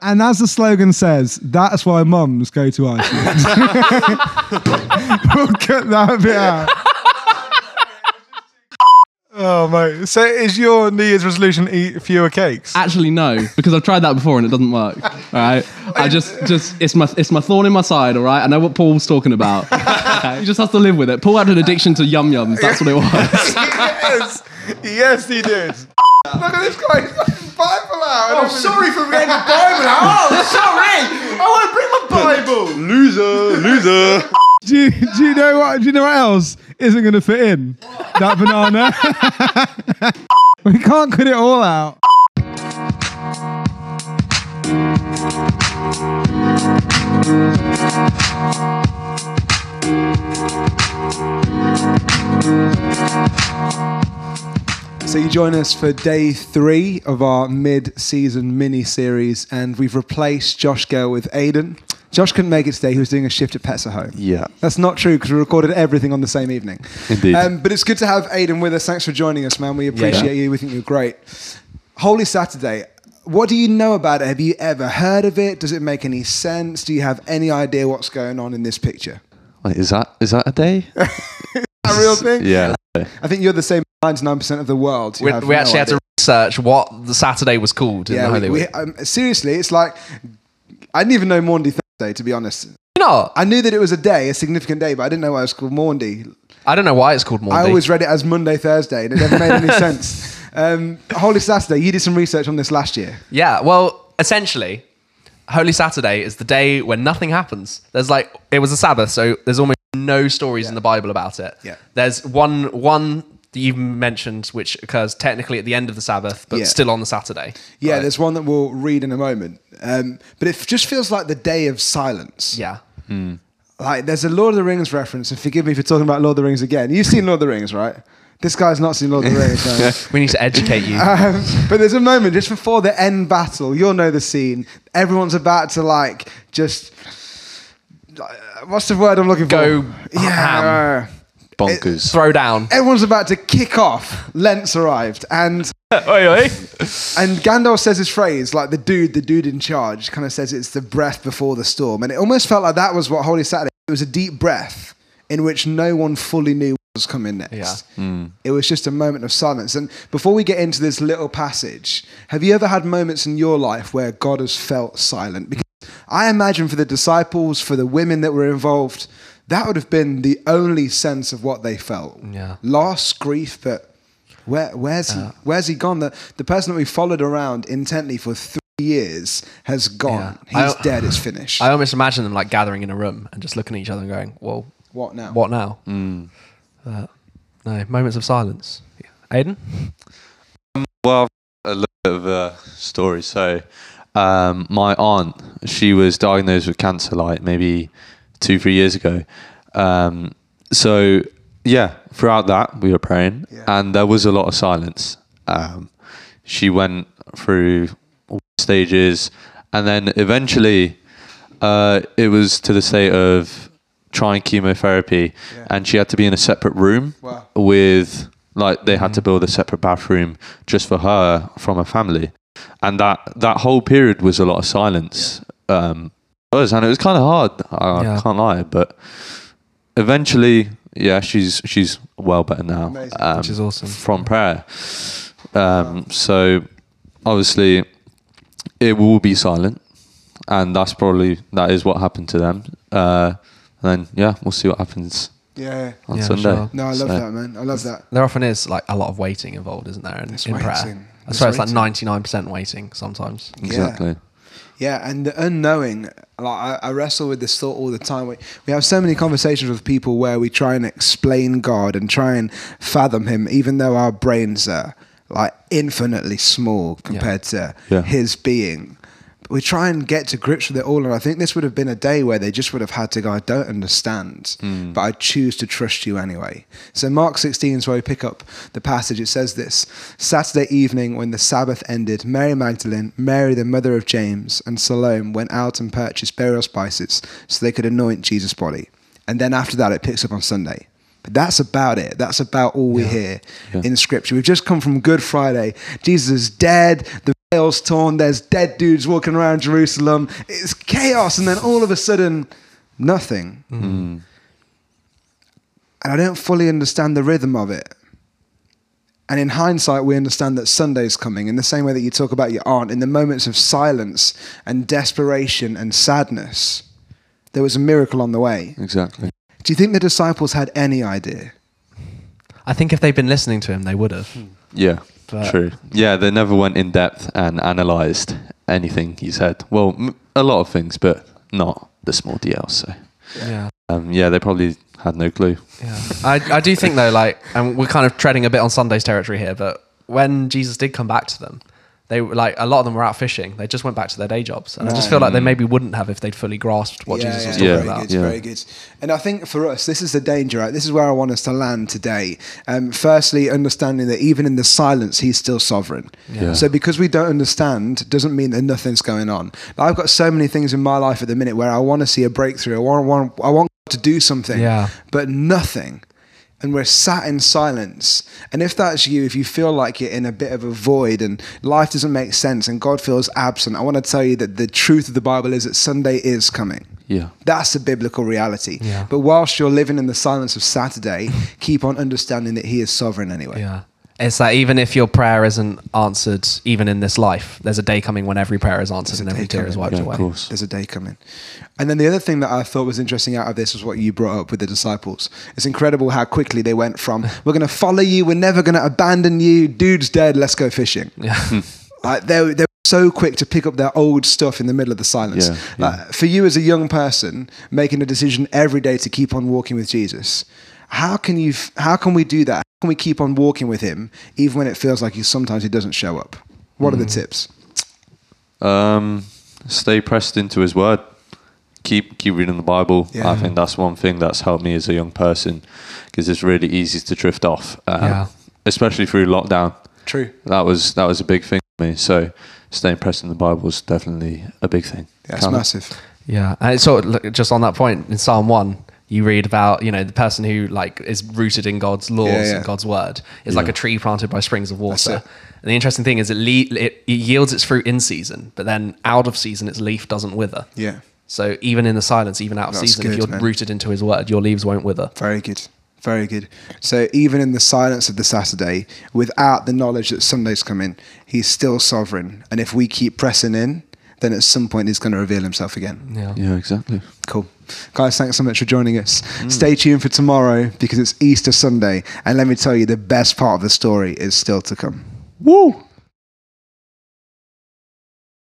And as the slogan says, that's why mums go to Iceland. we'll cut that bit out. Oh mate. So is your New Year's resolution eat fewer cakes? Actually, no, because I've tried that before and it doesn't work. All right, I just, just it's my, it's my thorn in my side. All right, I know what Paul's talking about. Okay? He just has to live with it. Paul had an addiction to yum yums. That's what it was. yes. Yes, he did. Look at this guy. He's got his Bible out. Oh, sorry for bringing the Bible. Oh, sorry. I want to bring my Bible. Loser. Loser. Do you, do you know what? Do you know what else isn't going to fit in? That banana. we can't cut it all out. So you join us for day three of our mid-season mini-series, and we've replaced Josh Gale with Aiden. Josh couldn't make it today; he was doing a shift at Pets at Home. Yeah. That's not true because we recorded everything on the same evening. Indeed. Um, but it's good to have Aiden with us. Thanks for joining us, man. We appreciate you. We think you're great. Holy Saturday. What do you know about it? Have you ever heard of it? Does it make any sense? Do you have any idea what's going on in this picture? Wait, is that is that a day? A real thing? yeah. I think you're the same 99% of the world. We, have we no actually had to research what the Saturday was called in the Yeah, Holy we, we, Week. um, seriously, it's like I didn't even know Maundy Thursday, to be honest. You know, I knew that it was a day, a significant day, but I didn't know why it was called Maundy. I don't know why it's called Monday. I always read it as Monday Thursday, and it never made any sense. Um, Holy Saturday, you did some research on this last year. Yeah, well, essentially, Holy Saturday is the day when nothing happens. There's like it was a Sabbath, so there's almost no stories in the Bible about it. Yeah. There's one one that you mentioned which occurs technically at the end of the Sabbath, but Yeah. still on the Saturday. Yeah, Right. there's one that we'll read in a moment. Um, but it just feels like the day of silence. yeah. Like there's a Lord of the Rings reference, and forgive me for talking about Lord of the Rings again. You've seen Lord of the Rings, right? This guy's not seen Lord of the Rings. no. We need to educate you. Um, but there's a moment just before the end battle. You'll know the scene. Everyone's about to like just. Uh, What's the word I'm looking for? Go yeah. ham. Bonkers. Throw down. Everyone's about to kick off. Lent's arrived, and Oi, oi. and Gandalf says his phrase like the dude, the dude in charge, kind of says it's the breath before the storm, and it almost felt like that was what Holy Saturday. It was a deep breath in which no one fully knew what was coming next. Yeah. Hmm. It was just a moment of silence. And before we get into this little passage, have you ever had moments in your life where God has felt silent? Because I imagine for the disciples, for the women that were involved, that would have been the only sense of what they felt. Yeah. Loss, grief, but where, where's he? Where's he gone? The the person that we followed around intently for three years has gone. Yeah. He's I- dead. It's finished. I almost imagine them like gathering in a room and just looking at each other and going, "Well, what now? what now?" Hmm. Uh, no, moments of silence. Aiden? Well, a little bit of a story. So, um, my aunt, she was diagnosed with cancer like maybe two, three years ago. Um, so, yeah, throughout that, we were praying, Yeah. and there was a lot of silence. Um, she went through all stages, and then eventually, uh, it was to the state of trying chemotherapy, Yeah. and she had to be in a separate room Wow. with like they had to build a separate bathroom just for her from her family and that that whole period was a lot of silence um it was and it was kind of hard I, Yeah. Can't lie but eventually yeah she's she's well better now um, Which is awesome. from prayer um so obviously it will be silent and that's probably that is what happened to them uh and then yeah we'll see what happens Yeah. on Yeah, Sunday sure. No, I love So- that, man. I love that. There often is like a lot of waiting involved, isn't there? In, There's in prayer. waiting. I There's swear it's like waiting. ninety nine percent waiting sometimes. exactly Yeah, and the unknowing, like I, I wrestle with this thought all the time. We, we have so many conversations with people where we try and explain God and try and fathom Him, even though our brains are like infinitely small compared to Yeah. His being. We try and get to grips with it all, and I think this would have been a day where they just would have had to go, "I don't understand, hmm. but I choose to trust you anyway." So Mark 16 is where we pick up the passage. It says this: Saturday evening, when the Sabbath ended, Mary Magdalene, Mary the mother of James, and Salome went out and purchased burial spices so they could anoint Jesus' body. And then after that, it picks up on Sunday. But that's about it. That's about all we hear in Scripture. We've just come from Good Friday. Jesus is dead. The veils torn. There's dead dudes walking around Jerusalem. It's chaos, and then all of a sudden, nothing. Hmm. And I don't fully understand the rhythm of it. And in hindsight, we understand that Sunday's coming in the same way that you talk about your aunt. In the moments of silence and desperation and sadness, there was a miracle on the way. Exactly. Do you think the disciples had any idea? I think if they'd been listening to him, they would have. Yeah. But- True. Yeah, they never went in depth and analysed anything he said. Well, m- a lot of things, but not the small details. So, Yeah. um, yeah, they probably had no clue. Yeah. I, I do think though, like, and we're kind of treading a bit on Sunday's territory here, but when Jesus did come back to them, they were like a lot of them were out fishing. They just went back to their day jobs, and I just feel like they maybe wouldn't have if they'd fully grasped what Jesus was talking Yeah, very about. good, yeah. very good. And I think for us, this is the danger. Right? This is where I want us to land today. Um, firstly, understanding that even in the silence, He's still sovereign. Yeah. So because we don't understand, doesn't mean that nothing's going on. I've got so many things in my life at the minute where I want to see a breakthrough. I want, want, I want to do something, Yeah. but nothing. And we're sat in silence. And if that's you, if you feel like you're in a bit of a void and life doesn't make sense and God feels absent, I want to tell you that the truth of the Bible is that Sunday is coming. Yeah. That's a biblical reality. Yeah. But whilst you're living in the silence of Saturday, keep on understanding that He is sovereign anyway. Yeah. It's that even if your prayer isn't answered, even in this life, there's a day coming when every prayer is answered There's and every tear is wiped Yeah, away. of course. There's a day coming. And then the other thing that I thought was interesting out of this was what you brought up with the disciples. It's incredible how quickly they went from, we're going to follow you, we're never going to abandon you, dude's dead, let's go fishing. Yeah. Hmm. Like they, they were so quick to pick up their old stuff in the middle of the silence. Yeah, Like, for you as a young person, making a decision every day to keep on walking with Jesus, how can you? How can we do that? How can we keep on walking with Him even when it feels like he sometimes He doesn't show up? What are the tips? Um, stay pressed into His Word. Keep keep reading the Bible. Yeah. I think that's one thing that's helped me as a young person because it's really easy to drift off, um, Yeah. especially through lockdown. True. That was that was a big thing for me. So staying pressed in the Bible is definitely a big thing. That's Callum? massive. Yeah, and it's sort just on that point in Psalm one, you read about you know the person who like is rooted in God's laws Yeah, yeah. and God's word is like a tree planted by springs of water. And the interesting thing is it, le- it, it yields its fruit in season, but then out of season its leaf doesn't wither. Yeah. So even in the silence, even out of That's season, if you're man. rooted into His word, your leaves won't wither. Very good. Very good. So even in the silence of the Saturday, without the knowledge that Sunday's coming, He's still sovereign. And if we keep pressing in, then at some point He's going to reveal Himself again. Yeah. Yeah, exactly. Cool. Guys, thanks so much for joining us. Mm. Stay tuned for tomorrow because it's Easter Sunday. And let me tell you, the best part of the story is still to come. Woo!